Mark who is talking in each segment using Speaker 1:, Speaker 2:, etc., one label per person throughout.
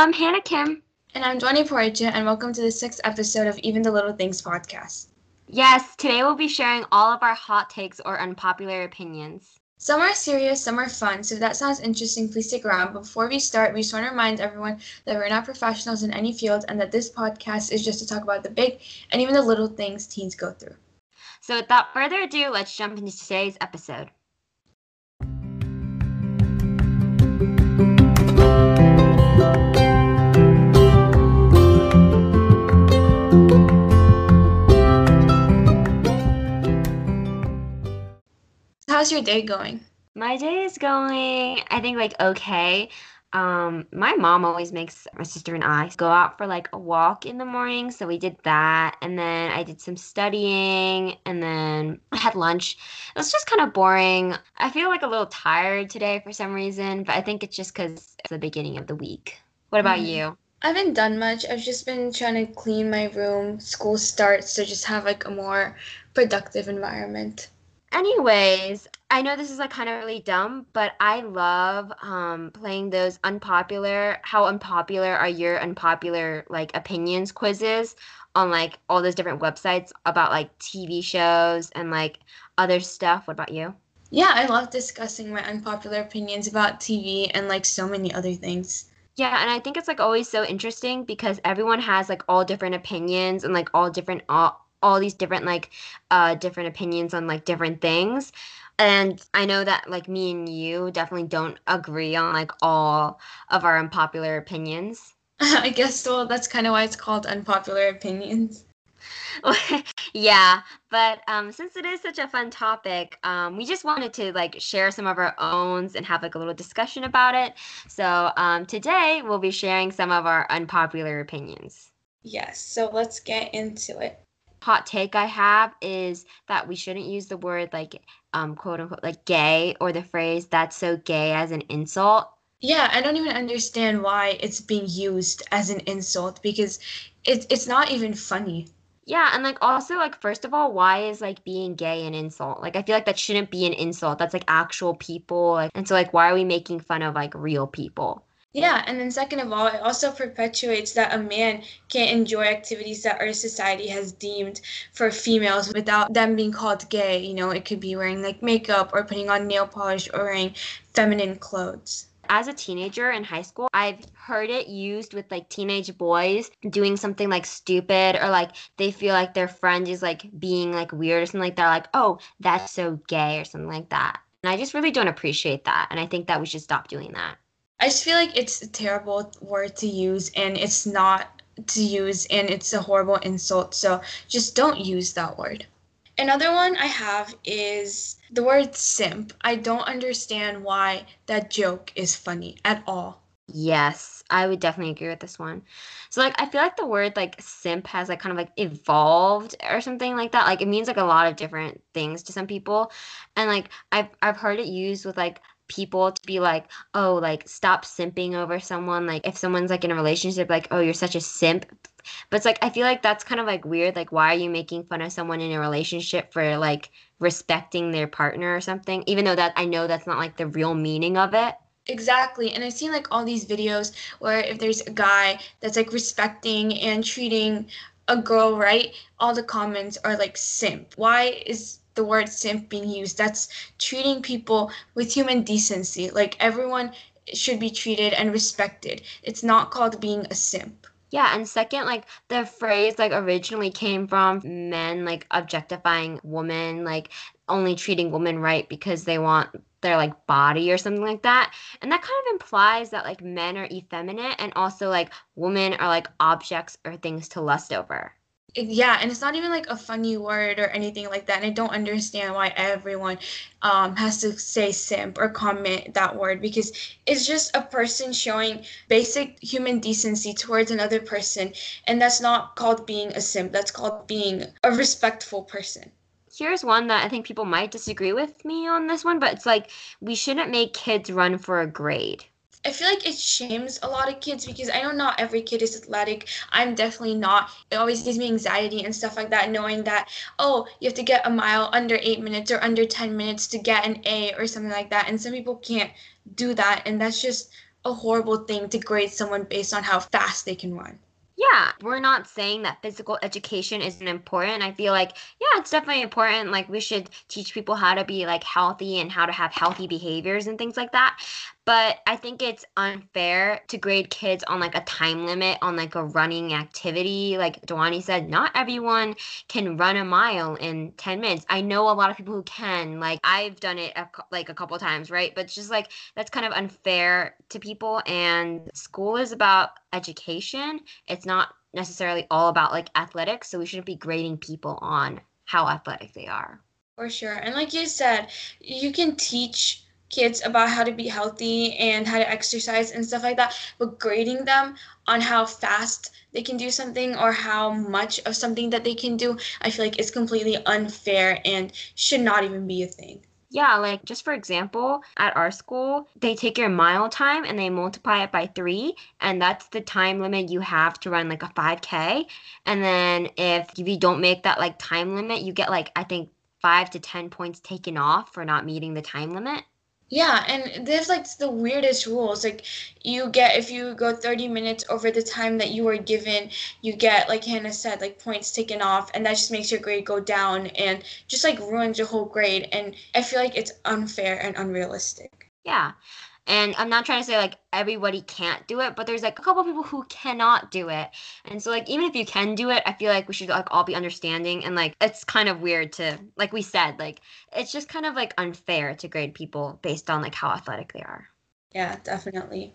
Speaker 1: I'm Hannah Kim.
Speaker 2: And I'm Johnny Portia, and welcome to the sixth episode of Even the Little Things podcast.
Speaker 1: Yes, today we'll be sharing all of our hot takes or unpopular opinions.
Speaker 2: Some are serious, some are fun, so if that sounds interesting, please stick around. But before we start, we just want to remind everyone that we're not professionals in any field and that this podcast is just to talk about the big and even the little things teens go through.
Speaker 1: So without further ado, let's jump into today's episode.
Speaker 2: How's your day going?
Speaker 1: My day is going, I think, like okay. Um, my mom always makes my sister and I go out for like a walk in the morning, so we did that, and then I did some studying, and then I had lunch. It was just kind of boring. I feel like a little tired today for some reason, but I think it's just because it's the beginning of the week. What about mm. you?
Speaker 2: I haven't done much. I've just been trying to clean my room. School starts to just have like a more productive environment.
Speaker 1: Anyways, I know this is like kind of really dumb, but I love um, playing those unpopular. How unpopular are your unpopular like opinions quizzes on like all those different websites about like TV shows and like other stuff? What about you?
Speaker 2: Yeah, I love discussing my unpopular opinions about TV and like so many other things.
Speaker 1: Yeah, and I think it's like always so interesting because everyone has like all different opinions and like all different all all these different like uh different opinions on like different things and i know that like me and you definitely don't agree on like all of our unpopular opinions.
Speaker 2: I guess so that's kind of why it's called unpopular opinions.
Speaker 1: Yeah but um, since it is such a fun topic um, we just wanted to like share some of our owns and have like a little discussion about it. So um, today we'll be sharing some of our unpopular opinions.
Speaker 2: Yes so let's get into it
Speaker 1: hot take I have is that we shouldn't use the word like um quote unquote like gay or the phrase that's so gay as an insult.
Speaker 2: Yeah, I don't even understand why it's being used as an insult because it's it's not even funny.
Speaker 1: Yeah, and like also like first of all, why is like being gay an insult? Like I feel like that shouldn't be an insult. That's like actual people. Like, and so like why are we making fun of like real people?
Speaker 2: Yeah, and then second of all, it also perpetuates that a man can't enjoy activities that our society has deemed for females without them being called gay. You know, it could be wearing like makeup or putting on nail polish or wearing feminine clothes.
Speaker 1: As a teenager in high school, I've heard it used with like teenage boys doing something like stupid or like they feel like their friend is like being like weird or something like that. Like, oh, that's so gay or something like that. And I just really don't appreciate that. And I think that we should stop doing that.
Speaker 2: I just feel like it's a terrible word to use and it's not to use and it's a horrible insult. So just don't use that word. Another one I have is the word simp. I don't understand why that joke is funny at all.
Speaker 1: Yes, I would definitely agree with this one. So like I feel like the word like simp has like kind of like evolved or something like that. Like it means like a lot of different things to some people. And like I've I've heard it used with like people to be like, oh, like stop simping over someone. Like if someone's like in a relationship, like, oh, you're such a simp. But it's like I feel like that's kind of like weird. Like, why are you making fun of someone in a relationship for like respecting their partner or something? Even though that I know that's not like the real meaning of it.
Speaker 2: Exactly. And I've seen like all these videos where if there's a guy that's like respecting and treating a girl right, all the comments are like simp. Why is the word simp being used. That's treating people with human decency. Like everyone should be treated and respected. It's not called being a simp.
Speaker 1: Yeah, and second, like the phrase like originally came from men like objectifying women, like only treating women right because they want their like body or something like that. And that kind of implies that like men are effeminate and also like women are like objects or things to lust over
Speaker 2: yeah and it's not even like a funny word or anything like that and i don't understand why everyone um, has to say simp or comment that word because it's just a person showing basic human decency towards another person and that's not called being a simp that's called being a respectful person.
Speaker 1: Here's one that i think people might disagree with me on this one but it's like we shouldn't make kids run for a grade
Speaker 2: I feel like it shames a lot of kids because I know not every kid is athletic. I'm definitely not. It always gives me anxiety and stuff like that, knowing that, oh, you have to get a mile under eight minutes or under 10 minutes to get an A or something like that. And some people can't do that. And that's just a horrible thing to grade someone based on how fast they can run.
Speaker 1: Yeah, we're not saying that physical education isn't important. I feel like, yeah, it's definitely important. Like, we should teach people how to be like healthy and how to have healthy behaviors and things like that. But I think it's unfair to grade kids on like a time limit on like a running activity. Like Dewani said, not everyone can run a mile in 10 minutes. I know a lot of people who can. Like I've done it a, like a couple times, right? But it's just like that's kind of unfair to people. And school is about education. It's not necessarily all about like athletics. So we shouldn't be grading people on how athletic they are.
Speaker 2: For sure. And like you said, you can teach kids about how to be healthy and how to exercise and stuff like that, but grading them on how fast they can do something or how much of something that they can do, I feel like it's completely unfair and should not even be a thing.
Speaker 1: Yeah, like just for example, at our school, they take your mile time and they multiply it by three, and that's the time limit you have to run like a 5K. And then if you don't make that like time limit, you get like, I think, five to 10 points taken off for not meeting the time limit.
Speaker 2: Yeah, and there's like the weirdest rules. Like you get if you go 30 minutes over the time that you were given, you get like Hannah said, like points taken off, and that just makes your grade go down and just like ruins your whole grade. And I feel like it's unfair and unrealistic.
Speaker 1: Yeah. And I'm not trying to say like everybody can't do it, but there's like a couple people who cannot do it. And so like even if you can do it, I feel like we should like all be understanding and like it's kind of weird to like we said, like it's just kind of like unfair to grade people based on like how athletic they are.
Speaker 2: Yeah, definitely.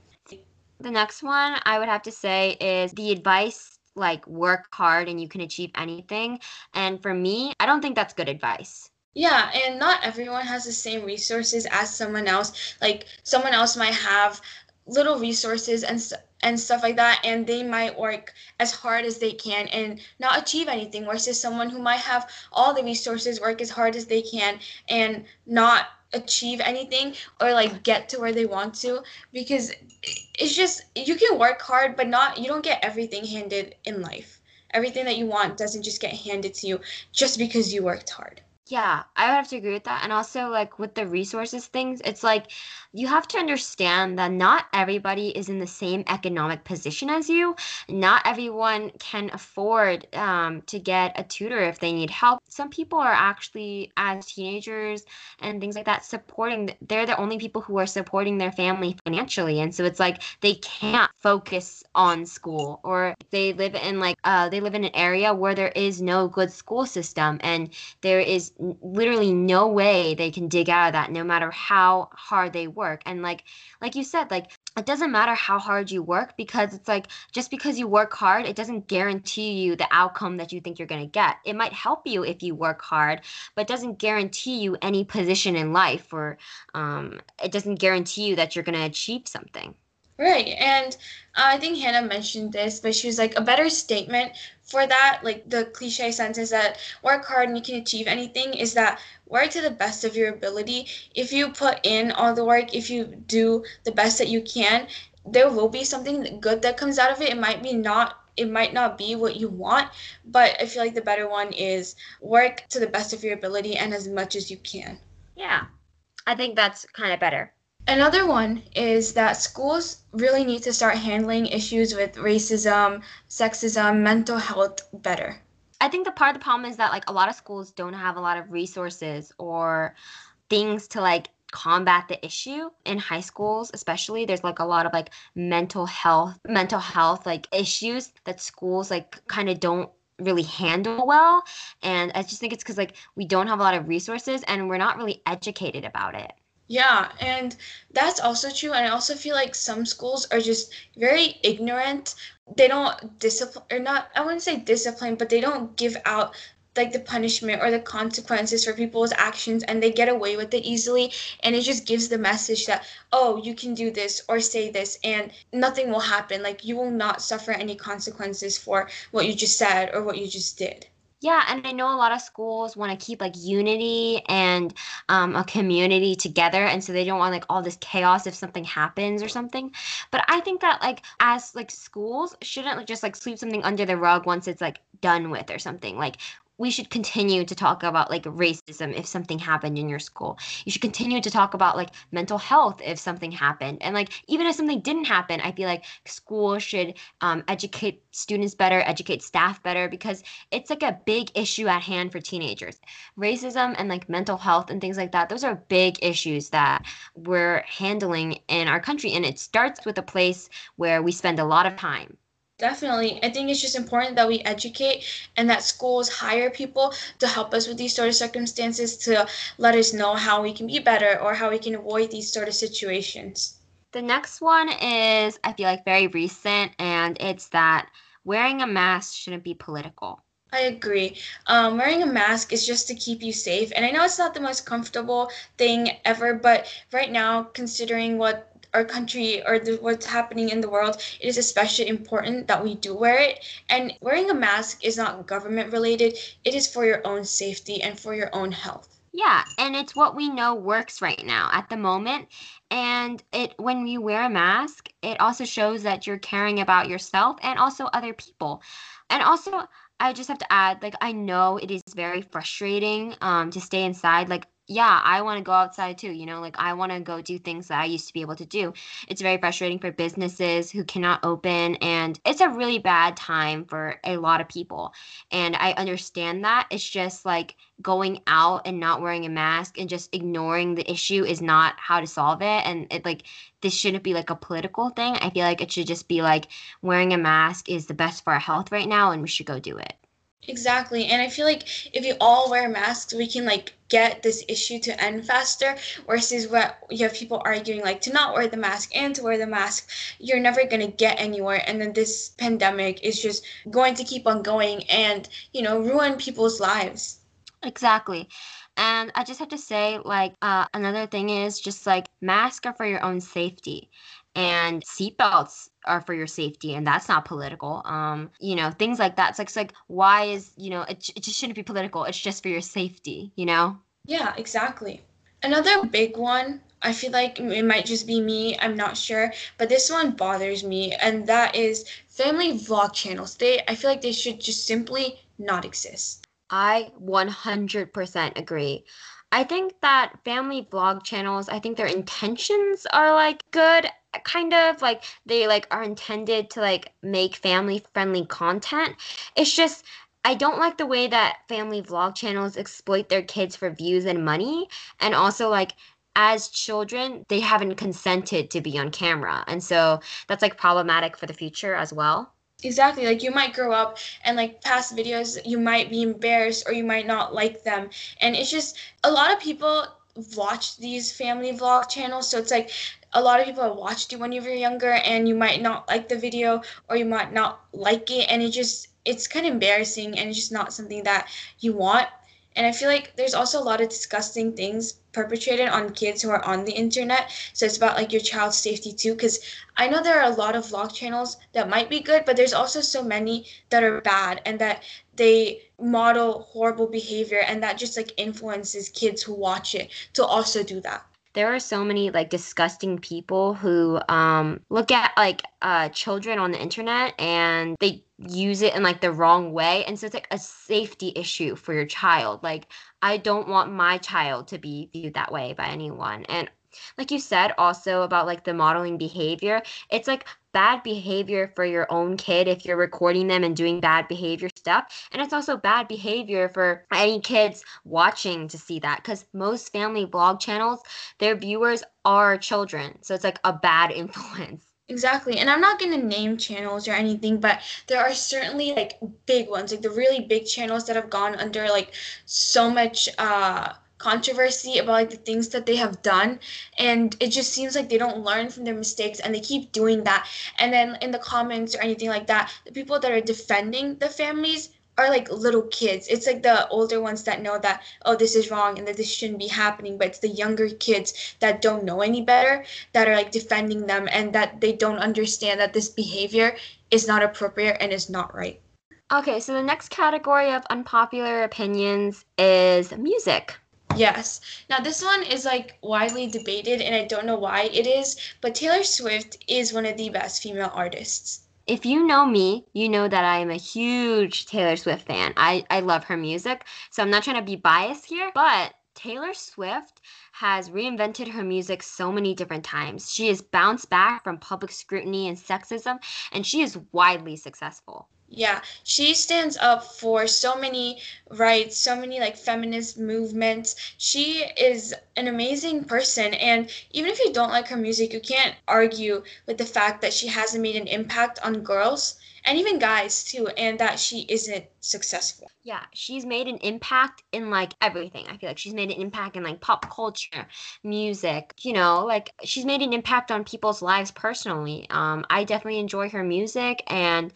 Speaker 1: The next one I would have to say is the advice like work hard and you can achieve anything. And for me, I don't think that's good advice.
Speaker 2: Yeah, and not everyone has the same resources as someone else. Like someone else might have little resources and and stuff like that and they might work as hard as they can and not achieve anything versus someone who might have all the resources work as hard as they can and not achieve anything or like get to where they want to because it's just you can work hard but not you don't get everything handed in life everything that you want doesn't just get handed to you just because you worked hard
Speaker 1: yeah, I would have to agree with that. And also, like with the resources things, it's like you have to understand that not everybody is in the same economic position as you. Not everyone can afford um, to get a tutor if they need help. Some people are actually, as teenagers and things like that, supporting, they're the only people who are supporting their family financially. And so it's like they can't focus on school or they live in like, uh, they live in an area where there is no good school system and there is literally no way they can dig out of that no matter how hard they work and like like you said like it doesn't matter how hard you work because it's like just because you work hard it doesn't guarantee you the outcome that you think you're going to get it might help you if you work hard but doesn't guarantee you any position in life or um, it doesn't guarantee you that you're going to achieve something
Speaker 2: Right. And uh, I think Hannah mentioned this, but she was like, a better statement for that, like the cliche sentence that work hard and you can achieve anything, is that work to the best of your ability. If you put in all the work, if you do the best that you can, there will be something good that comes out of it. It might be not it might not be what you want, but I feel like the better one is work to the best of your ability and as much as you can.
Speaker 1: Yeah. I think that's kind of better.
Speaker 2: Another one is that schools really need to start handling issues with racism, sexism, mental health better.
Speaker 1: I think the part of the problem is that like a lot of schools don't have a lot of resources or things to like combat the issue. In high schools especially there's like a lot of like mental health mental health like issues that schools like kind of don't really handle well. And i just think it's because like we don't have a lot of resources and we're not really educated about it
Speaker 2: yeah, and that's also true. And I also feel like some schools are just very ignorant. They don't discipline, or not, I wouldn't say discipline, but they don't give out like the punishment or the consequences for people's actions and they get away with it easily and it just gives the message that oh you can do this or say this and nothing will happen like you will not suffer any consequences for what you just said or what you just did
Speaker 1: yeah, and I know a lot of schools want to keep like unity and um, a community together, and so they don't want like all this chaos if something happens or something. But I think that like as like schools shouldn't like, just like sweep something under the rug once it's like done with or something. Like we should continue to talk about like racism if something happened in your school. You should continue to talk about like mental health if something happened. And like even if something didn't happen, I feel like school should um, educate students better, educate staff better because it's like a big issue at hand for teenagers. Racism and like mental health and things like that, those are big issues that we're handling in our country. And it starts with a place where we spend a lot of time
Speaker 2: Definitely. I think it's just important that we educate and that schools hire people to help us with these sort of circumstances to let us know how we can be better or how we can avoid these sort of situations.
Speaker 1: The next one is, I feel like, very recent, and it's that wearing a mask shouldn't be political.
Speaker 2: I agree. Um, wearing a mask is just to keep you safe. And I know it's not the most comfortable thing ever, but right now, considering what our country or the, what's happening in the world, it is especially important that we do wear it. And wearing a mask is not government related, it is for your own safety and for your own health.
Speaker 1: Yeah, and it's what we know works right now at the moment. And it when you wear a mask, it also shows that you're caring about yourself and also other people. And also I just have to add, like, I know it is very frustrating um, to stay inside. Like, yeah, I want to go outside too. You know, like I want to go do things that I used to be able to do. It's very frustrating for businesses who cannot open, and it's a really bad time for a lot of people. And I understand that. It's just like going out and not wearing a mask and just ignoring the issue is not how to solve it. And it like, this shouldn't be like a political thing. I feel like it should just be like wearing a mask is the best for our health right now, and we should go do it.
Speaker 2: Exactly. And I feel like if you all wear masks, we can like get this issue to end faster. Versus what you have people arguing like to not wear the mask and to wear the mask, you're never gonna get anywhere. And then this pandemic is just going to keep on going and, you know, ruin people's lives.
Speaker 1: Exactly. And I just have to say, like, uh, another thing is just like masks are for your own safety and seatbelts are for your safety and that's not political. Um you know things like that. It's like, it's like why is you know it, it just shouldn't be political. It's just for your safety you know?
Speaker 2: Yeah exactly. Another big one i feel like it might just be me i'm not sure but this one bothers me and that is family vlog channels. They i feel like they should just simply not exist.
Speaker 1: I 100% agree. I think that family vlog channels, I think their intentions are like good kind of like they like are intended to like make family friendly content. It's just I don't like the way that family vlog channels exploit their kids for views and money and also like as children they haven't consented to be on camera and so that's like problematic for the future as well
Speaker 2: exactly like you might grow up and like past videos you might be embarrassed or you might not like them and it's just a lot of people watch these family vlog channels so it's like a lot of people have watched you when you were younger and you might not like the video or you might not like it and it just it's kind of embarrassing and it's just not something that you want. And i feel like there's also a lot of disgusting things perpetrated on kids who are on the internet. So it's about like your child's safety too because i know there are a lot of vlog channels that might be good but there's also so many that are bad and that they model horrible behavior and that just like influences kids who watch it to also do that
Speaker 1: there are so many like disgusting people who um look at like uh children on the internet and they use it in like the wrong way and so it's like a safety issue for your child. Like i don't want my child to be viewed that way by anyone. And like you said also about like the modeling behavior it's like bad behavior for your own kid if you're recording them and doing bad behavior stuff and it's also bad behavior for any kids watching to see that because most family vlog channels their viewers are children so it's like a bad influence
Speaker 2: Exactly. And I'm not going to name channels or anything, but there are certainly like big ones, like the really big channels that have gone under like so much uh controversy about like the things that they have done and it just seems like they don't learn from their mistakes and they keep doing that. And then in the comments or anything like that the people that are defending the families are like little kids. It's like the older ones that know that oh this is wrong and that this shouldn't be happening but it's the younger kids that don't know any better that are like defending them and that they don't understand that this behavior is not appropriate and is not right.
Speaker 1: Okay so the next category of unpopular opinions is music
Speaker 2: Yes. Now this one is like widely debated and I don't know why it is, but Taylor Swift is one of the best female artists.
Speaker 1: if you know me, you know that I am a huge Taylor Swift fan. I, I love her music. So I'm not trying to be biased here, but Taylor Swift has reinvented her music so many different times. She has bounced back from public scrutiny and sexism, and she is widely successful.
Speaker 2: Yeah, she stands up for so many rights, so many like feminist movements. She is an amazing person, and even if you don't like her music, you can't argue with the fact that she hasn't made an impact on girls and even guys too, and that she isn't successful.
Speaker 1: Yeah, she's made an impact in like everything. I feel like she's made an impact in like pop culture, music, you know, like she's made an impact on people's lives personally. Um, I definitely enjoy her music and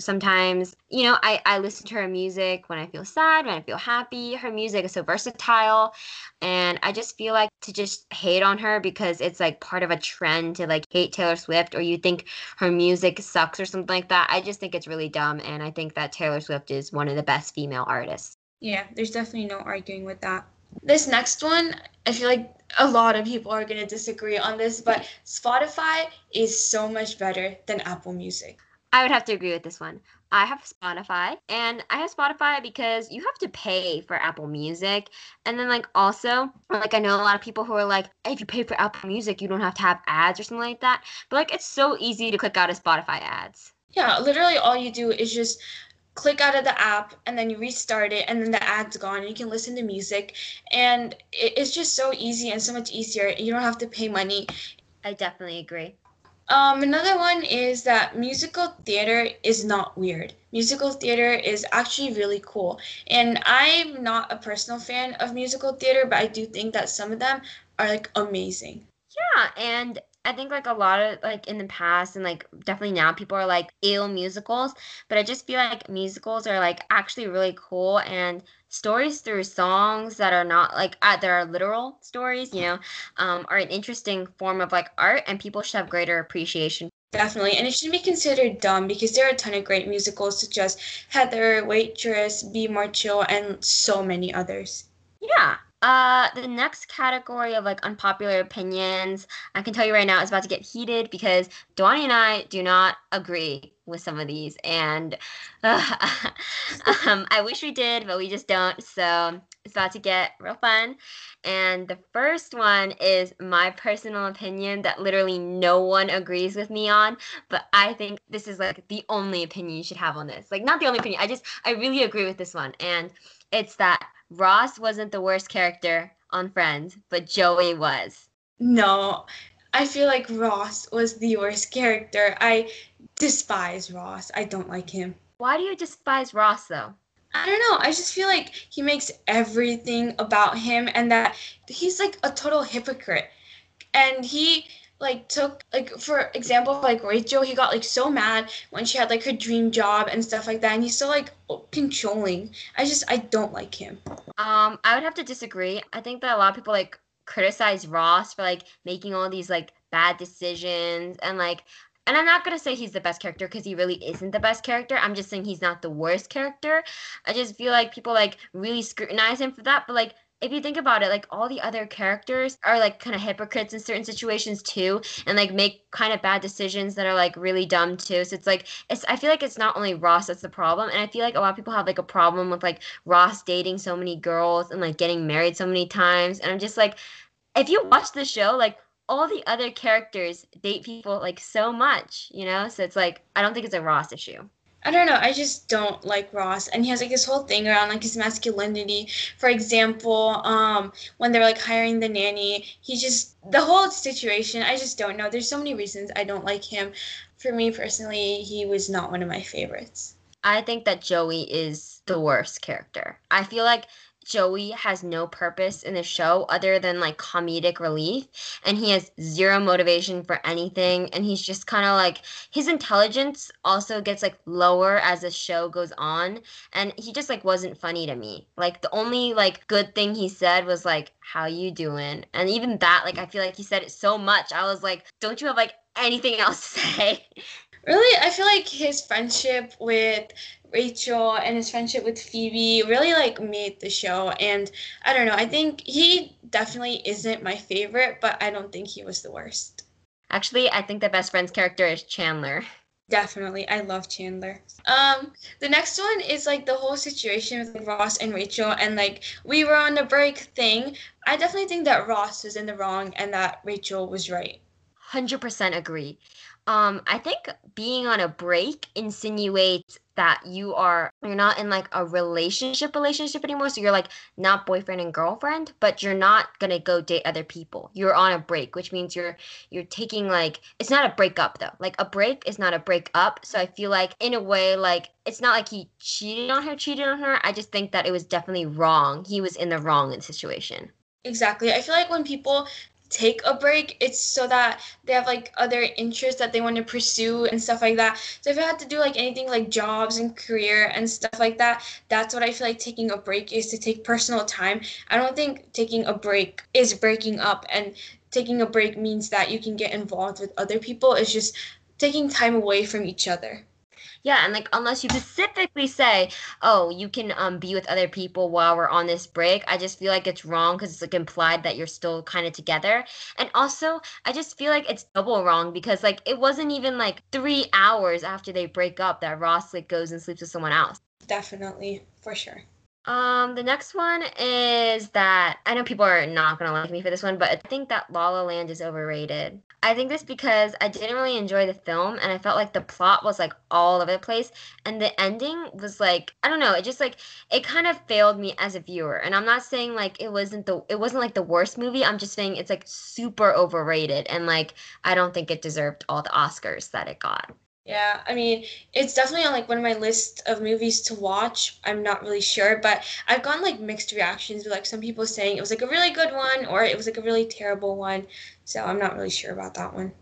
Speaker 1: sometimes you know I, I listen to her music when i feel sad when i feel happy her music is so versatile and i just feel like to just hate on her because it's like part of a trend to like hate taylor swift or you think her music sucks or something like that i just think it's really dumb and i think that taylor swift is one of the best female artists
Speaker 2: yeah there's definitely no arguing with that this next one i feel like a lot of people are going to disagree on this but spotify is so much better than apple music
Speaker 1: I would have to agree with this one. I have Spotify, and I have Spotify because you have to pay for Apple Music. And then, like, also, like, I know a lot of people who are like, if you pay for Apple Music, you don't have to have ads or something like that. But, like, it's so easy to click out of Spotify ads.
Speaker 2: Yeah, literally all you do is just click out of the app and then you restart it and then the ad's gone and you can listen to music and it's just so easy and so much easier you don't have to pay money
Speaker 1: i definitely agree
Speaker 2: um, another one is that musical theater is not weird. Musical theater is actually really cool. And I'm not a personal fan of musical theater, but I do think that some of them are like amazing.
Speaker 1: Yeah, and I think like a lot of like in the past and like definitely now people are like ill musicals, but I just feel like musicals are like actually really cool and stories through songs that are not like uh, that are literal stories, you know, um, are an interesting form of like art and people should have greater appreciation.
Speaker 2: Definitely, and it shouldn't be considered dumb because there are a ton of great musicals such as Heather, Waitress, Be More Chill, and so many others.
Speaker 1: Yeah, uh, the next category of like unpopular opinions, I can tell you right now, is about to get heated because Dwani and I do not agree with some of these, and uh, um, I wish we did, but we just don't. So it's about to get real fun. And the first one is my personal opinion that literally no one agrees with me on, but I think this is like the only opinion you should have on this. Like, not the only opinion. I just I really agree with this one, and it's that Ross wasn't the worst character on Friends, but Joey was.
Speaker 2: No, I feel like Ross was the worst character. I despise Ross. I don't like him.
Speaker 1: Why do you despise Ross though?
Speaker 2: I don't know. I just feel like he makes everything about him and that he's like a total hypocrite. And he like took like for example like Rachel he got like so mad when she had like her dream job and stuff like that and he's so like controlling. I just I don't like him.
Speaker 1: Um I would have to disagree. I think that a lot of people like criticize Ross for like making all these like bad decisions and like and I'm not gonna say he's the best character because he really isn't the best character. I'm just saying he's not the worst character. I just feel like people like really scrutinize him for that, but like if you think about it, like all the other characters are like kind of hypocrites in certain situations too, and like make kind of bad decisions that are like really dumb too. So it's like it's I feel like it's not only Ross that's the problem, and I feel like a lot of people have like a problem with like Ross dating so many girls and like getting married so many times, and I'm just like, if you watch the show, like all the other characters date people like so much, you know. So it's like I don't think it's a Ross issue.
Speaker 2: I don't know. I just don't like Ross, and he has like this whole thing around like his masculinity. For example, um, when they're like hiring the nanny, he just the whole situation. I just don't know. There's so many reasons I don't like him. For me personally, he was not one of my favorites.
Speaker 1: I think that Joey is the worst character. I feel like Joey has no purpose in the show other than like comedic relief and he has zero motivation for anything and he's just kind of like his intelligence also gets like lower as the show goes on and he just like wasn't funny to me. Like the only like good thing he said was like how you doing? And even that like I feel like he said it so much. I was like don't you have like anything else to say?
Speaker 2: Really, I feel like his friendship with Rachel and his friendship with Phoebe really like made the show. And I don't know, I think he definitely isn't my favorite, but I don't think he was the worst.
Speaker 1: Actually, I think the best friend's character is Chandler.
Speaker 2: Definitely. I love Chandler. Um, the next one is like the whole situation with like, Ross and Rachel and like we were on the break thing. I definitely think that Ross was in the wrong and that Rachel was right.
Speaker 1: 100% agree. Um, I think being on a break insinuates that you are you're not in like a relationship relationship anymore so you're like not boyfriend and girlfriend but you're not gonna go date other people. You're on a break which means you're you're taking like it's not a breakup though. Like a break is not a breakup so i feel like in a way like it's not like he cheated on her cheated on her. I just think that it was definitely wrong. He was in the wrong in the situation.
Speaker 2: Exactly. I feel like when people take a break, it's so that they have like other interests that they want to pursue and stuff like that. So if I had to do like anything like jobs and career and stuff like that, that's what I feel like taking a break is to take personal time. I don't think taking a break is breaking up and taking a break means that you can get involved with other people. It's just taking time away from each other.
Speaker 1: Yeah, and like unless you specifically say, "Oh, you can um be with other people while we're on this break," I just feel like it's wrong because it's like implied that you're still kind of together. And also, I just feel like it's double wrong because like it wasn't even like three hours after they break up that Ross like goes and sleeps with someone else.
Speaker 2: Definitely, for sure.
Speaker 1: Um, the next one is that I know people are not gonna like me for this one, but I think that La La Land is overrated. I think this because I didn't really enjoy the film and I felt like the plot was like all over the place and the ending was like I don't know, it just like it kind of failed me as a viewer. And I'm not saying like it wasn't the it wasn't like the worst movie. I'm just saying it's like super overrated and like I don't think it deserved all the Oscars that it got.
Speaker 2: Yeah, I mean, it's definitely on like one of my list of movies to watch. I'm not really sure, but I've gotten like mixed reactions with like some people saying it was like a really good one or it was like a really terrible one. So I'm not really sure about that one.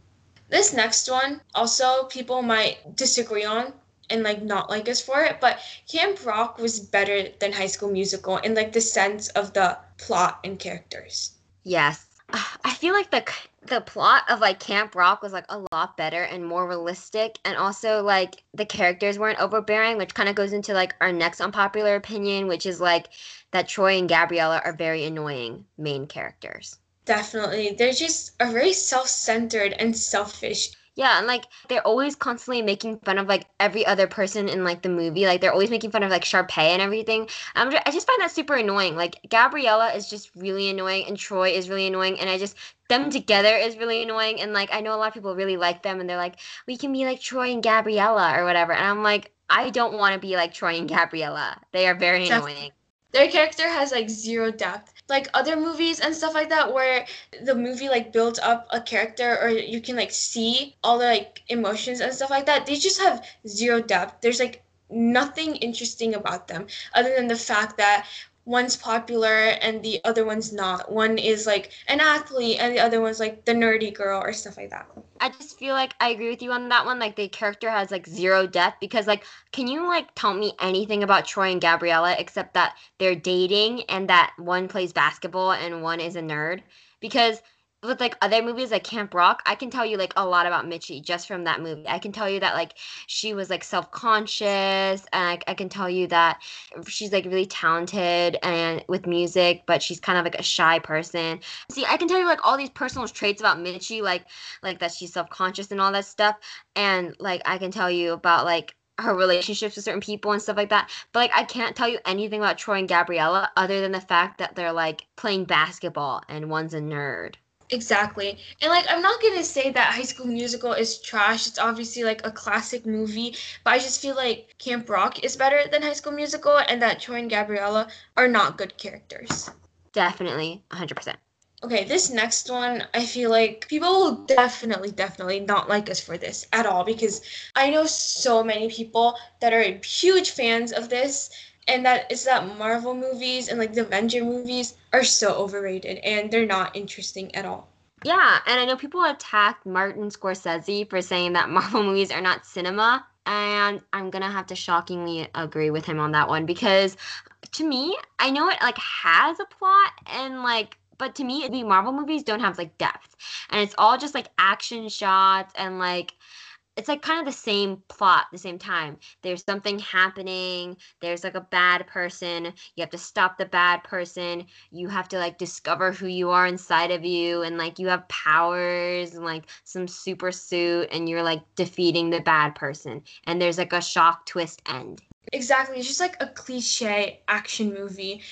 Speaker 2: This next one, also people might disagree on and like not like us for it, but Camp Rock was better than High School Musical in like the sense of the plot and characters.
Speaker 1: Yes. I feel like the the plot of like Camp Rock was like a lot better and more realistic and also like the characters weren't overbearing which kind of goes into like our next unpopular opinion which is like that Troy and Gabriella are very annoying main characters.
Speaker 2: Definitely. They're just are very self-centered and selfish
Speaker 1: yeah, and like they're always constantly making fun of like every other person in like the movie. Like they're always making fun of like Sharpay and everything. I'm just, I just find that super annoying. Like Gabriella is just really annoying, and Troy is really annoying, and I just them together is really annoying. And like I know a lot of people really like them, and they're like, we can be like Troy and Gabriella or whatever. And I'm like, I don't want to be like Troy and Gabriella. They are very annoying.
Speaker 2: Their character has like zero depth. Like other movies and stuff like that where the movie like builds up a character or you can like see all the like emotions and stuff like that they just have zero depth. There's like nothing interesting about them other than the fact that one's popular and the other one's not. One is like an athlete and the other one's like the nerdy girl or stuff like that.
Speaker 1: I just feel like I agree with you on that one. Like the character has like zero depth because like can you like tell me anything about Troy and Gabriella except that they're dating and that one plays basketball and one is a nerd? Because with like other movies like Camp Rock, I can tell you like a lot about Mitchie just from that movie. I can tell you that like she was like self conscious, and I, I can tell you that she's like really talented and with music, but she's kind of like a shy person. See, I can tell you like all these personal traits about Mitchie, like like that she's self conscious and all that stuff, and like I can tell you about like her relationships with certain people and stuff like that. But like I can't tell you anything about Troy and Gabriella other than the fact that they're like playing basketball and one's a nerd.
Speaker 2: Exactly. And like I'm not going to say that High School Musical is trash. It's obviously like a classic movie, but I just feel like Camp Rock is better than High School Musical and that Troy and Gabriella are not good characters.
Speaker 1: Definitely, 100%.
Speaker 2: Okay, this next one, I feel like people will definitely, definitely not like us for this at all because I know so many people that are huge fans of this and that is that Marvel movies and like the Avenger movies are so overrated and they're not interesting at all.
Speaker 1: Yeah, and I know people attacked Martin Scorsese for saying that Marvel movies are not cinema, and I'm gonna have to shockingly agree with him on that one because to me, I know it like has a plot and like but to me the Marvel movies don't have like depth. And it's all just like action shots and like it's like kind of the same plot the same time. There's something happening, there's like a bad person, you have to stop the bad person, you have to like discover who you are inside of you and like you have powers and like some super suit and you're like defeating the bad person and there's like a shock twist end.
Speaker 2: Exactly. It's just like a cliche action movie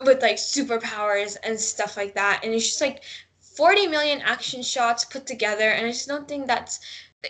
Speaker 2: with like superpowers and stuff like that. And it's just like 40 million action shots put together. And I just don't think that's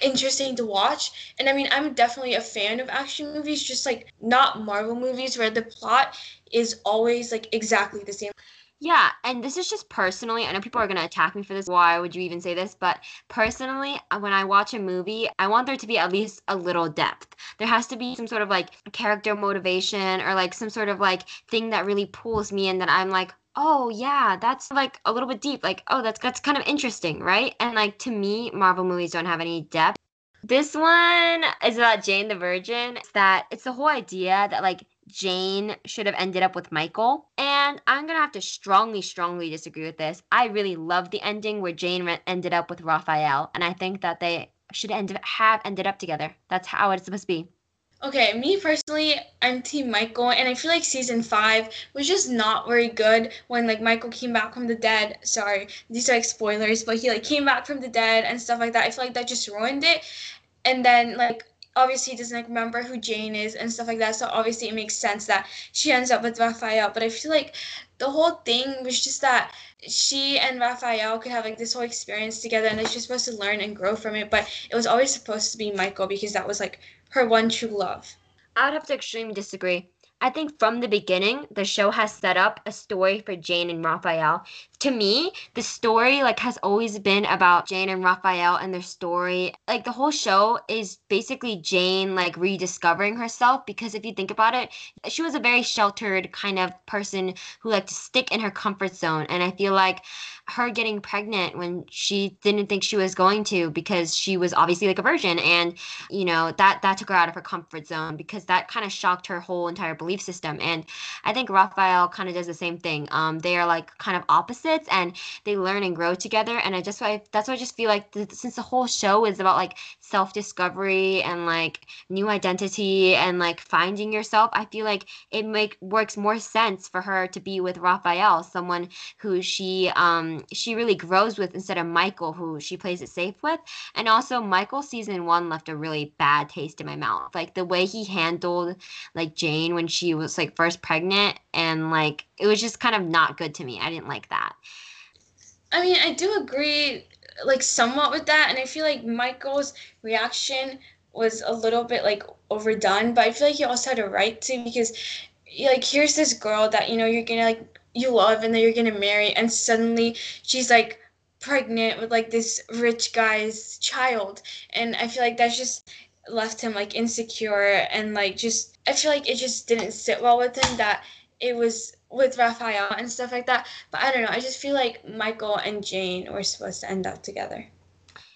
Speaker 2: interesting to watch. And I mean, I'm definitely a fan of action movies, just like not Marvel movies where the plot is always like exactly the same.
Speaker 1: Yeah, and this is just personally, I know people are going to attack me for this. Why would you even say this? But personally, uh, when I watch a movie, I want there to be at least a little depth. There has to be some sort of like character motivation or like some sort of like thing that really pulls me in that I'm like, oh yeah that's like a little bit deep like oh that's that's kind of interesting right and like to me marvel movies don't have any depth this one is about jane the virgin it's that it's the whole idea that like jane should have ended up with michael and i'm gonna have to strongly strongly disagree with this i really love the ending where jane re- ended up with rafael and i think that they should end, have ended up together that's how it's supposed to be
Speaker 2: Okay, me personally, I'm Team Michael, and I feel like season five was just not very good when like Michael came back from the dead. Sorry, these are like spoilers, but he like came back from the dead and stuff like that. I feel like that just ruined it. And then like obviously he doesn't like remember who Jane is and stuff like that. So obviously it makes sense that she ends up with Rafael. But I feel like the whole thing was just that she and Rafael could have like this whole experience together and they're just supposed to learn and grow from it. But it was always supposed to be Michael because that was like her one true love.
Speaker 1: I would have to extremely disagree. I think from the beginning, the show has set up a story for Jane and Rafael. To me, the story like has always been about Jane and Rafael and their story. Like the whole show is basically Jane like rediscovering herself because if you think about it, she was a very sheltered kind of person who liked to stick in her comfort zone. And I feel like her getting pregnant when she didn't think she was going to because she was obviously like a virgin and you know that that took her out of her comfort zone because that kind of shocked her whole entire belief system. And i think rafael kind of does the same thing. Um they are like kind of and they learn and grow together and i just that's why i just feel like th- since the whole show is about like self-discovery and like new identity and like finding yourself i feel like it make works more sense for her to be with rafael someone who she um she really grows with instead of Michael, who she plays it safe with. And also, Michael season one left a really bad taste in my mouth. Like the way he handled like Jane when she was like first pregnant, and like it was just kind of not good to me. I didn't like that.
Speaker 2: I mean, I do agree, like somewhat with that, and I feel like Michael's reaction was a little bit like overdone, but I feel like he also had a right to because like here's this girl that you know you're gonna like you love and that you're gonna marry and suddenly she's like pregnant with like this rich guy's child and i feel like that's just left him like insecure and like just i feel like it just didn't sit well with him that it was with Rafael and stuff like that. But I don't know. I just feel like Michael and Jane were supposed to end up together.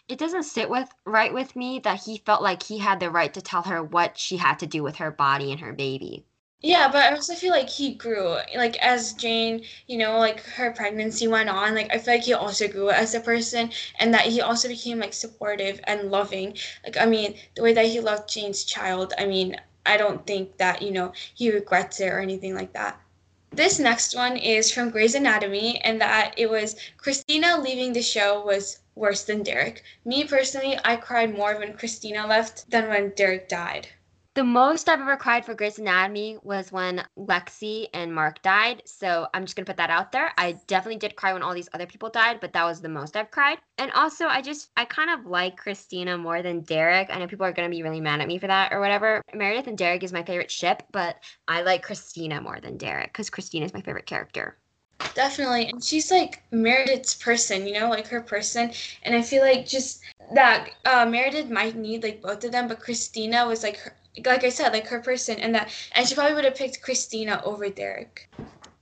Speaker 1: It doesn't sit with right with me that he felt like he had the right to tell her what she had to do with her body and her baby.
Speaker 2: Yeah, but I also feel like he grew. Like as Jane, you know, like her pregnancy went on, like I feel like he also grew as a person and that he also became like supportive and loving. Like I mean, the way that he loved Jane's child, I mean, I don't think that, you know, he regrets it or anything like that. This next one is from Grey's Anatomy and that it was Cristina leaving the show was worse than Derek. Me personally, I cried more when Cristina left than when Derek died.
Speaker 1: The most I've ever cried for Grey's Anatomy was when Lexie and Mark died. So I'm just gonna put that out there. I definitely did cry when all these other people died, but that was the most I've cried. And also, I just I kind of like Cristina more than Derek. I know people are gonna be really mad at me for that or whatever. Meredith and Derek is my favorite ship, but I like Cristina more than Derek because Cristina is my favorite character.
Speaker 2: Definitely. And she's like Meredith's person, you know, like her person. And I feel like just that uh, Meredith might need like both of them, but Cristina was like her, like I said, like her person, and that, and she probably would have picked Cristina over Derek.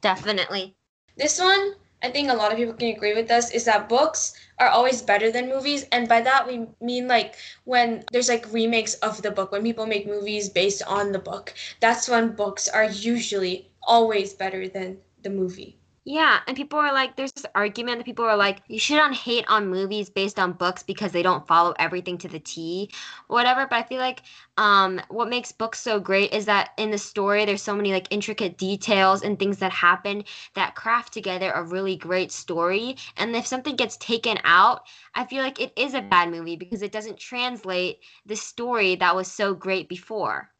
Speaker 1: Definitely.
Speaker 2: This one, I think a lot of people can agree with us, is that books are always better than movies, and by that we mean like when there's like remakes of the book, when people make movies based on the book, that's when books are usually always better than the movie.
Speaker 1: Yeah, and people are like, there's this argument that people are like, you shouldn't hate on movies based on books because they don't follow everything to the T, whatever. But I feel like um, what makes books so great is that in the story, there's so many like intricate details and things that happen that craft together a really great story. And if something gets taken out, I feel like it is a bad movie because it doesn't translate the story that was so great before.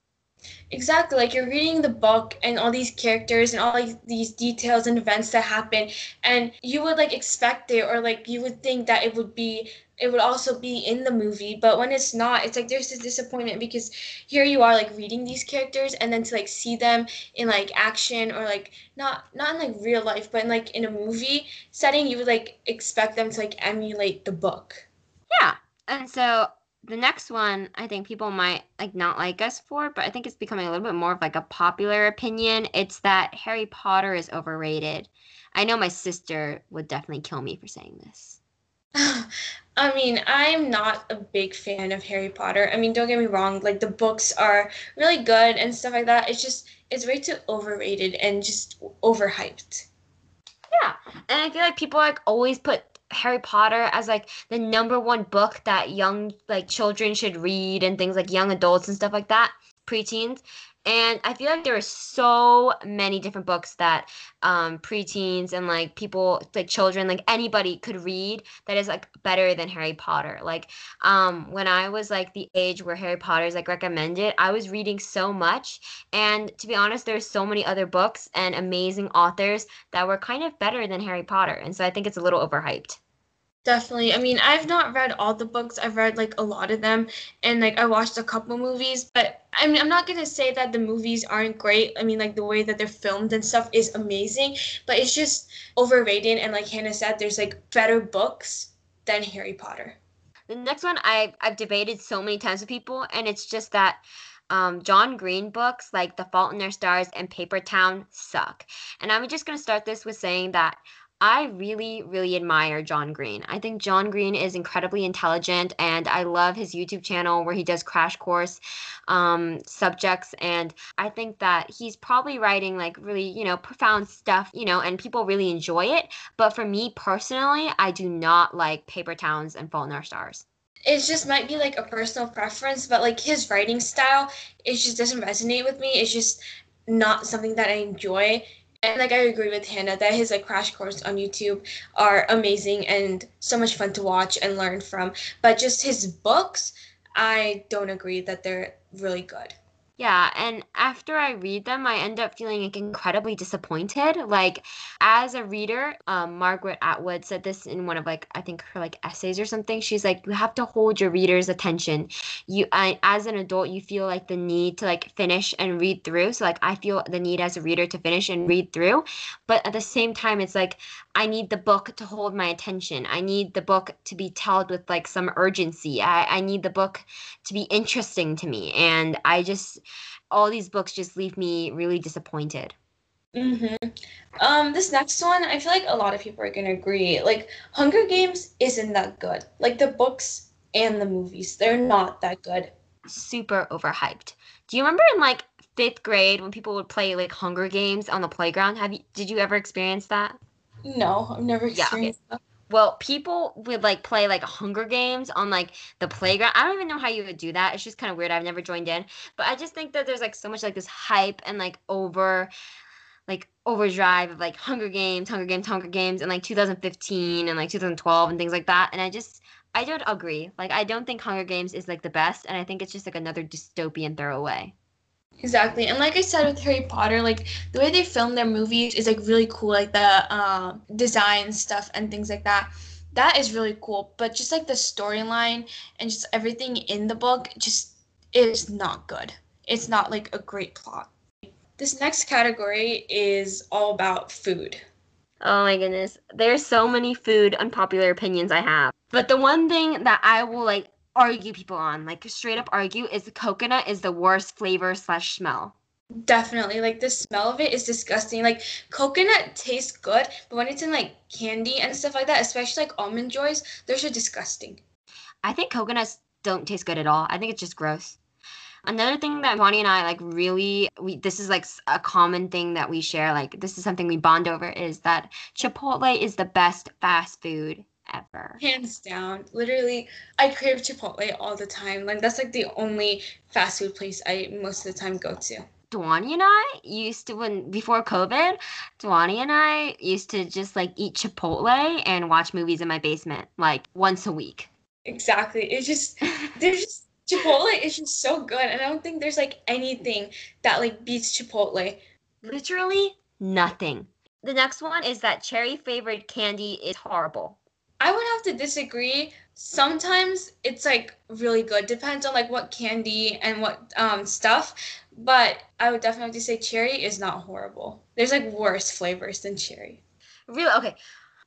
Speaker 2: Exactly, like you're reading the book and all these characters and all like these details and events that happen, and you would like expect it or like you would think that it would be it would also be in the movie, but when it's not, it's like there's this disappointment because here you are like reading these characters and then to like see them in like action or like not not in like real life, but in like in a movie setting, you would like expect them to like emulate the book.
Speaker 1: Yeah. And so the next one I think people might like not like us for, but I think it's becoming a little bit more of like a popular opinion. It's that Harry Potter is overrated. I know my sister would definitely kill me for saying this.
Speaker 2: I mean, I'm not a big fan of Harry Potter. I mean, don't get me wrong, like the books are really good and stuff like that. It's just it's way too overrated and just overhyped.
Speaker 1: Yeah. And I feel like people like always put Harry Potter as like the number one book that young like children should read and things like young adults and stuff like that, preteens. And I feel like there are so many different books that um, preteens and like people, like children, like anybody could read that is like better than Harry Potter. Like um, when I was like the age where Harry Potter is like recommended, I was reading so much. And to be honest, there's so many other books and amazing authors that were kind of better than Harry Potter. And so I think it's a little overhyped.
Speaker 2: Definitely. I mean, I've not read all the books. I've read like a lot of them and like I watched a couple movies, but I mean, I'm not going to say that the movies aren't great. I mean, like the way that they're filmed and stuff is amazing, but it's just overrated and like Hannah said there's like better books than Harry Potter.
Speaker 1: The next one I've I've debated so many times with people and it's just that um, John Green books like The Fault in Their Stars and Paper Town suck. And I'm just going to start this with saying that I really, really admire John Green. I think John Green is incredibly intelligent, and I love his YouTube channel where he does crash course um, subjects. And I think that he's probably writing like really, you know, profound stuff, you know, and people really enjoy it. But for me personally, I do not like Paper Towns and Fault in Our Stars
Speaker 2: it just might be like a personal preference, but like his writing style, it just doesn't resonate with me. It's just not something that I enjoy and like I agree with Hannah that his like crash course on YouTube are amazing and so much fun to watch and learn from. But just his books, I don't agree that they're really good.
Speaker 1: Yeah, and after I read them, I end up feeling like incredibly disappointed. Like as a reader, um, Margaret Atwood said this in one of like I think her like essays or something. She's like, you have to hold your reader's attention. You, I, as an adult, you feel like the need to like finish and read through. So like I feel the need as a reader to finish and read through, but at the same time, it's like I need the book to hold my attention. I need the book to be told with like some urgency. I, I need the book to be interesting to me, and I just all these books just leave me really disappointed.
Speaker 2: Mm-hmm. Um, this next one, I feel like a lot of people are gonna agree. Like, Hunger Games isn't that good. Like the books and the movies, they're not that good.
Speaker 1: Super overhyped. Do you remember in like fifth grade when people would play like Hunger Games on the playground? Have you? Did you ever experience that?
Speaker 2: No, I've never experienced yeah, okay. that.
Speaker 1: Well, people would like play like Hunger Games on like the playground. I don't even know how you would do that. It's just kind of weird. I've never joined in, but I just think that there's like so much like this hype and like over like overdrive of like Hunger Games, Hunger Games, Hunger Games and like 2015 and like 2012 and things like that. And I just I don't agree. Like I don't think Hunger Games is like the best and I think it's just like another dystopian throwaway.
Speaker 2: Exactly. And like I said with Harry Potter, like the way they film their movies is like really cool, like the uh, design stuff and things like that. That is really cool. But just like the storyline and just everything in the book just is not good. It's not like a great plot. This next category is all about food.
Speaker 1: Oh my goodness. There's so many food unpopular opinions I have. But the one thing that I will like argue people on, like straight up argue, is the coconut is the worst flavor slash smell.
Speaker 2: Definitely. Like the smell of it is disgusting. Like coconut tastes good, but when it's in like candy and stuff like that, especially like almond joys, those are disgusting.
Speaker 1: I think coconuts don't taste good at all. I think it's just gross. Another thing that Bonnie and I like really we this is like a common thing that we share like this is something we bond over is that Chipotle is the best fast food ever.
Speaker 2: Hands down. Literally, I crave Chipotle all the time. Like that's like the only fast food place I most of the time go to.
Speaker 1: Dwani and I used to when before COVID, Dwani and I used to just like eat Chipotle and watch movies in my basement like once a week.
Speaker 2: Exactly. It's just there's just Chipotle is just so good, and I don't think there's like anything that like beats Chipotle.
Speaker 1: Literally nothing. The next one is that cherry flavored candy is horrible.
Speaker 2: I would have to disagree. Sometimes it's like really good. Depends on like what candy and what um stuff. But I would definitely say cherry is not horrible. There's like worse flavors than cherry.
Speaker 1: Really? Okay.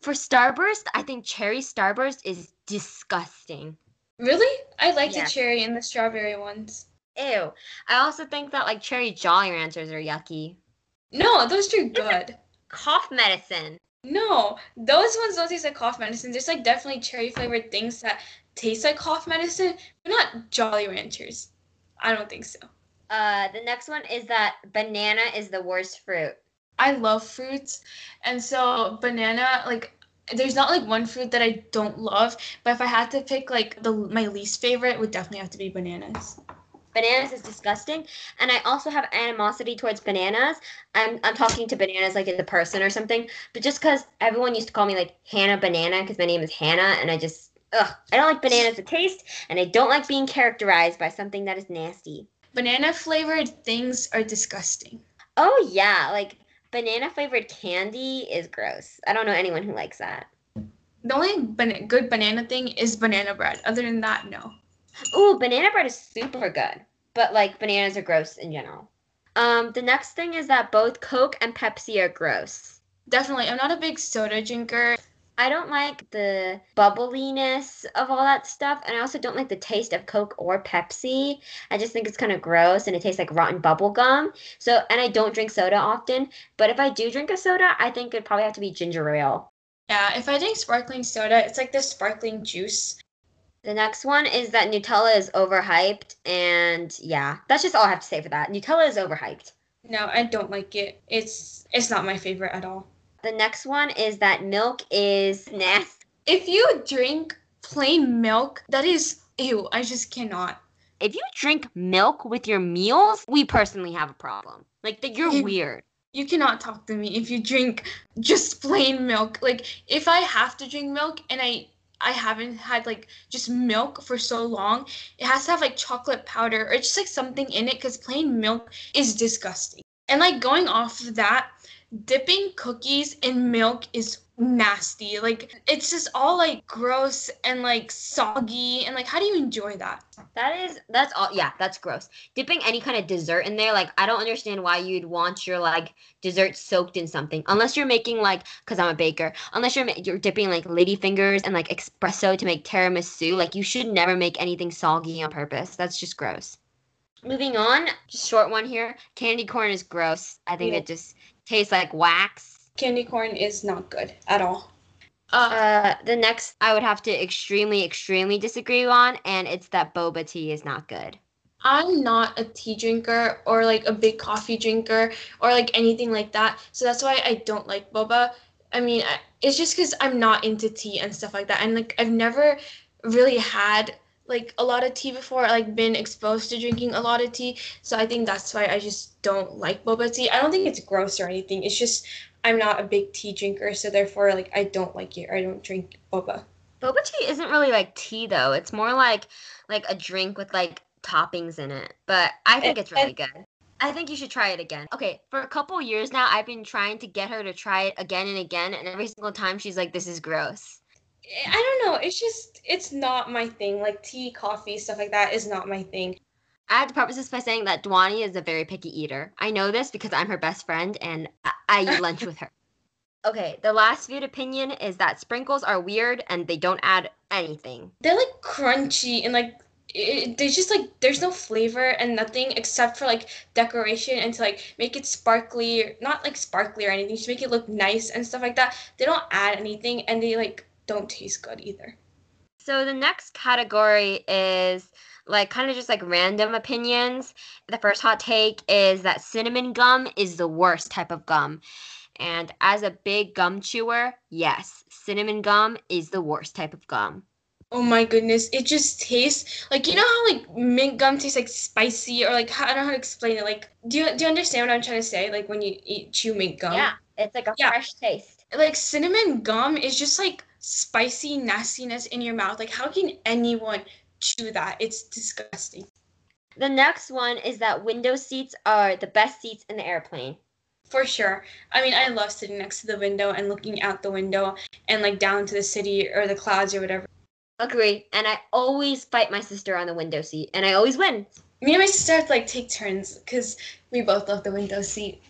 Speaker 1: For Starburst, I think cherry Starburst is disgusting.
Speaker 2: Really? I like
Speaker 1: Yeah.
Speaker 2: the cherry and the strawberry ones.
Speaker 1: Ew. I also think that like cherry Jolly Ranchers are yucky.
Speaker 2: No, those are good.
Speaker 1: Cough medicine.
Speaker 2: No, those ones don't taste like cough medicine. There's like definitely cherry flavored things that taste like cough medicine, but not Jolly Ranchers. I don't think so.
Speaker 1: Uh, the next one is that banana is the worst fruit.
Speaker 2: I love fruits, and so banana like there's not like one fruit that I don't love, but if I had to pick like the my least favorite, it would definitely have to be bananas.
Speaker 1: Bananas is disgusting, and I also have animosity towards bananas. I'm I'm talking to bananas like as a person or something, but just because everyone used to call me like Hannah Banana because my name is Hannah, and I just ugh, I don't like bananas to taste, and I don't like being characterized by something that is nasty.
Speaker 2: Banana flavored things are disgusting.
Speaker 1: Oh yeah, like banana flavored candy is gross. I don't know anyone who likes that.
Speaker 2: The only ban- good banana thing is banana bread. Other than that, no.
Speaker 1: Ooh, banana bread is super good, but like bananas are gross in general. Um, the next thing is that both Coke and Pepsi are gross.
Speaker 2: Definitely, I'm not a big soda drinker.
Speaker 1: I don't like the bubbliness of all that stuff, and I also don't like the taste of Coke or Pepsi. I just think it's kind of gross and it tastes like rotten bubble gum. So, and I don't drink soda often, but if I do drink a soda, I think it'd probably have to be ginger ale.
Speaker 2: Yeah, if I drink sparkling soda, it's like the sparkling juice.
Speaker 1: The next one is that Nutella is overhyped, and yeah, that's just all I have to say for that. Nutella is overhyped.
Speaker 2: No, I don't like it. It's it's not my favorite at all.
Speaker 1: The next one is that milk is nasty.
Speaker 2: If you drink plain milk, that is ew. I just cannot.
Speaker 1: If you drink milk with your meals, we personally have a problem. Like that, you're
Speaker 2: You-
Speaker 1: weird.
Speaker 2: You cannot talk to me if you drink just plain milk. Like if I have to drink milk and I I haven't had like just milk for so long, it has to have like chocolate powder or just like something in it cuz plain milk is disgusting. And like going off of that, dipping cookies in milk is nasty. Like it's just all like gross and like soggy and like how do you enjoy that?
Speaker 1: That is that's all. Yeah, that's gross. Dipping any kind of dessert in there, like I don't understand why you'd want your like dessert soaked in something unless you're making like because I'm a baker. Unless you're you're dipping like lady fingers and like espresso to make tiramisu. Like you should never make anything soggy on purpose. That's just gross. Moving on, just short one here. Candy corn is gross. I think
Speaker 2: Yeah.
Speaker 1: it just tastes like wax.
Speaker 2: Candy corn is not good at all. Uh,
Speaker 1: Uh, the next I would have to extremely, extremely disagree on, and it's that boba tea is not good.
Speaker 2: I'm not a tea drinker or like a big coffee drinker or like anything like that. So that's why I don't like boba. I mean, I- it's just because I'm not into tea and stuff like that. And like, I've never really had like a lot of tea before, like been exposed to drinking a lot of tea. So I think that's why I just don't like boba tea. I don't think it's gross or anything. It's just I'm not a big tea drinker. So therefore, like, I don't like it I don't drink boba.
Speaker 1: Boba tea isn't really like tea though. It's more like like a drink with like toppings in it. But I think it's really good. I think you should try it again. Okay, for a couple years now, I've been trying to get her to try it again and again, and every single time she's like, "This is gross."
Speaker 2: I don't know. It's just it's not my thing. Like tea, coffee, stuff like that is not my thing.
Speaker 1: I have to preface this by saying that Dwani is a very picky eater. I know this because I'm her best friend and I, I eat lunch with her. Okay, the last food opinion is that sprinkles are weird and they don't add anything.
Speaker 2: They're like crunchy and like it, there's just like there's no flavor and nothing except for like decoration and to like make it sparkly, not like sparkly or anything, just make it look nice and stuff like that. They don't add anything and they like don't taste good either.
Speaker 1: So the next category is like kind of just like random opinions. The first hot take is that cinnamon gum is the worst type of gum. And as a big gum chewer, yes, cinnamon gum is the worst type of gum.
Speaker 2: Oh my goodness, it just tastes like you know how like mint gum tastes like spicy or like I don't know how to explain it. Like, do you do you understand what I'm trying to say? Like when you eat chew mint gum.
Speaker 1: Yeah, it's like a
Speaker 2: Yeah.
Speaker 1: fresh taste.
Speaker 2: Like cinnamon gum is just like spicy nastiness in your mouth. Like how can anyone chew that? It's disgusting.
Speaker 1: The next one is that window seats are the best seats in the airplane.
Speaker 2: For sure. I mean, I love sitting next to the window and looking out the window and like down to the city or the clouds or whatever.
Speaker 1: Agree. And I always fight my sister on the window seat, and I always win.
Speaker 2: Me and my sister have to like take turns because we both love the window seat.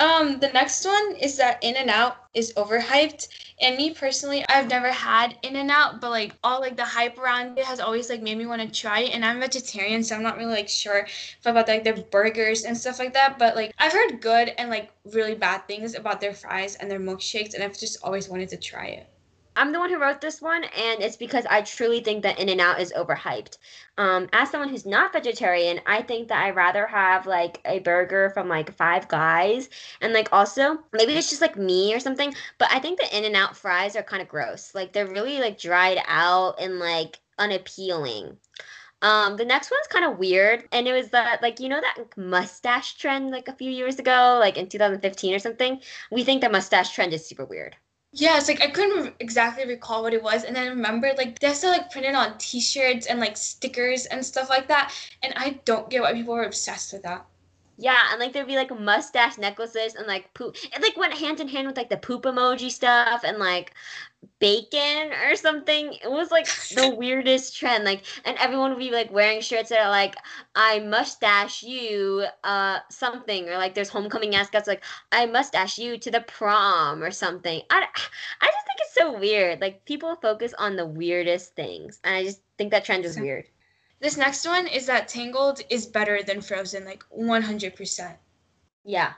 Speaker 2: Um, the next one is that In and Out is overhyped. And me personally, I've never had In and Out, but like all like the hype around it has always like made me want to try it. And I'm vegetarian, so I'm not really like sure about like their burgers and stuff like that. But like I've heard good and like really bad things about their fries and their milkshakes, and I've just always wanted to try it.
Speaker 1: I'm the one who wrote this one, and it's because I truly think that In and Out is overhyped. Um, as someone who's not vegetarian, I think that I'd rather have like a burger from like Five Guys, and like also maybe it's just like me or something, but I think the In and Out fries are kind of gross. Like they're really like dried out and like unappealing. Um, the next one's kind of weird, and it was that like you know that mustache trend like a few years ago, like in 2015 or something. We think the mustache trend is super weird.
Speaker 2: Yeah, it's like I couldn't exactly recall what it was, and then I remembered like they still like printed on T-shirts and like stickers and stuff like that, and I don't get why people were obsessed with that.
Speaker 1: Yeah, and like there'd be like mustache necklaces and like poop. It like went hand in hand with like the poop emoji stuff and like bacon or something. It was like the weirdest trend. Like, and everyone would be like wearing shirts that are like, "I mustache you," uh, something, or like there's homecoming mascots like, "I mustache you to the prom" or something. I, I just think it's so weird. Like people focus on the weirdest things, and I just think that trend is
Speaker 2: So-
Speaker 1: weird.
Speaker 2: This next one is that Tangled is better than Frozen, like 100%.
Speaker 1: Yeah.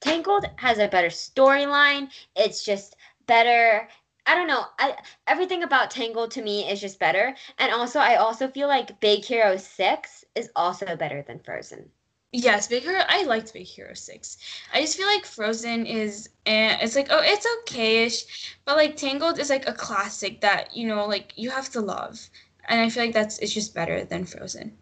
Speaker 1: Tangled has a better storyline. It's just better. I don't know. I everything about Tangled to me is just better. And also I also feel like Big Hero 6 is also better than Frozen.
Speaker 2: Yes, Big Hero. I liked Big Hero Six. I just feel like Frozen is, eh, it's like oh, it's okay-ish, but like Tangled is like a classic that you know like you have to love, and I feel like that's it's just better than Frozen.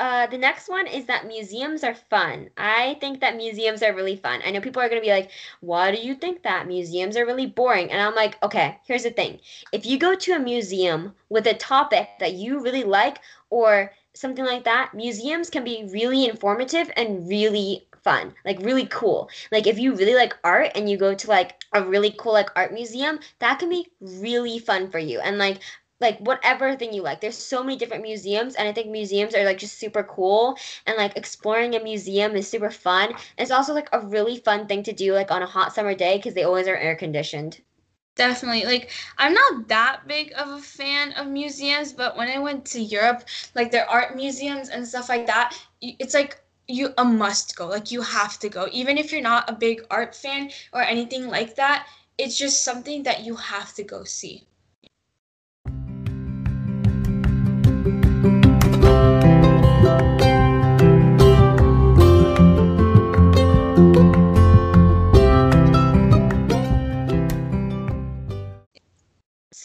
Speaker 1: Uh, the next one is that museums are fun. I think that museums are really fun. I know people are going to be like, why do you think that? Museums are really boring. And I'm like, okay, here's the thing. If you go to a museum with a topic that you really like or something like that, museums can be really informative and really fun, like really cool. Like if you really like art and you go to like a really cool like art museum, that can be really fun for you. And like like whatever thing you like. There's so many different museums, and I think museums are like just super cool. And like exploring a museum is super fun. And it's also like a really fun thing to do like on a hot summer day because they always are air conditioned.
Speaker 2: Definitely. Like I'm not that big of a fan of museums, but when I went to Europe, like their art museums and stuff like that, it's like you a must go. Like you have to go. Even if you're not a big art fan or anything like that, it's just something that you have to go see.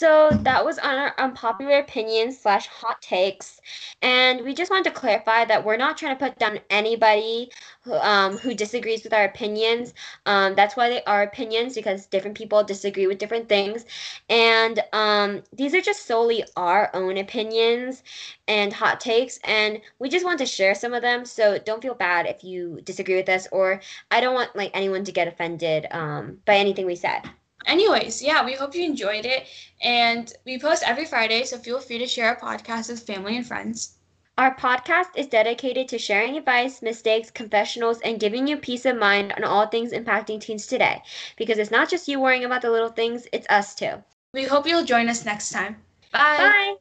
Speaker 1: So that was on our unpopular opinions slash hot takes, and we just wanted to clarify that we're not trying to put down anybody who, um, who disagrees with our opinions. Um, that's why they are opinions because different people disagree with different things, and um, these are just solely our own opinions and hot takes, and we just want to share some of them. So don't feel bad if you disagree with us, or I don't want like anyone to get offended um, by anything we said.
Speaker 2: Anyways, yeah, we hope you enjoyed it. And we post every Friday, so feel free to share our podcast with family and friends.
Speaker 1: Our podcast is dedicated to sharing advice, mistakes, confessionals, and giving you peace of mind on all things impacting teens today. Because it's not just you worrying about the little things, it's us too.
Speaker 2: We hope you'll join us next time. Bye.
Speaker 1: Bye.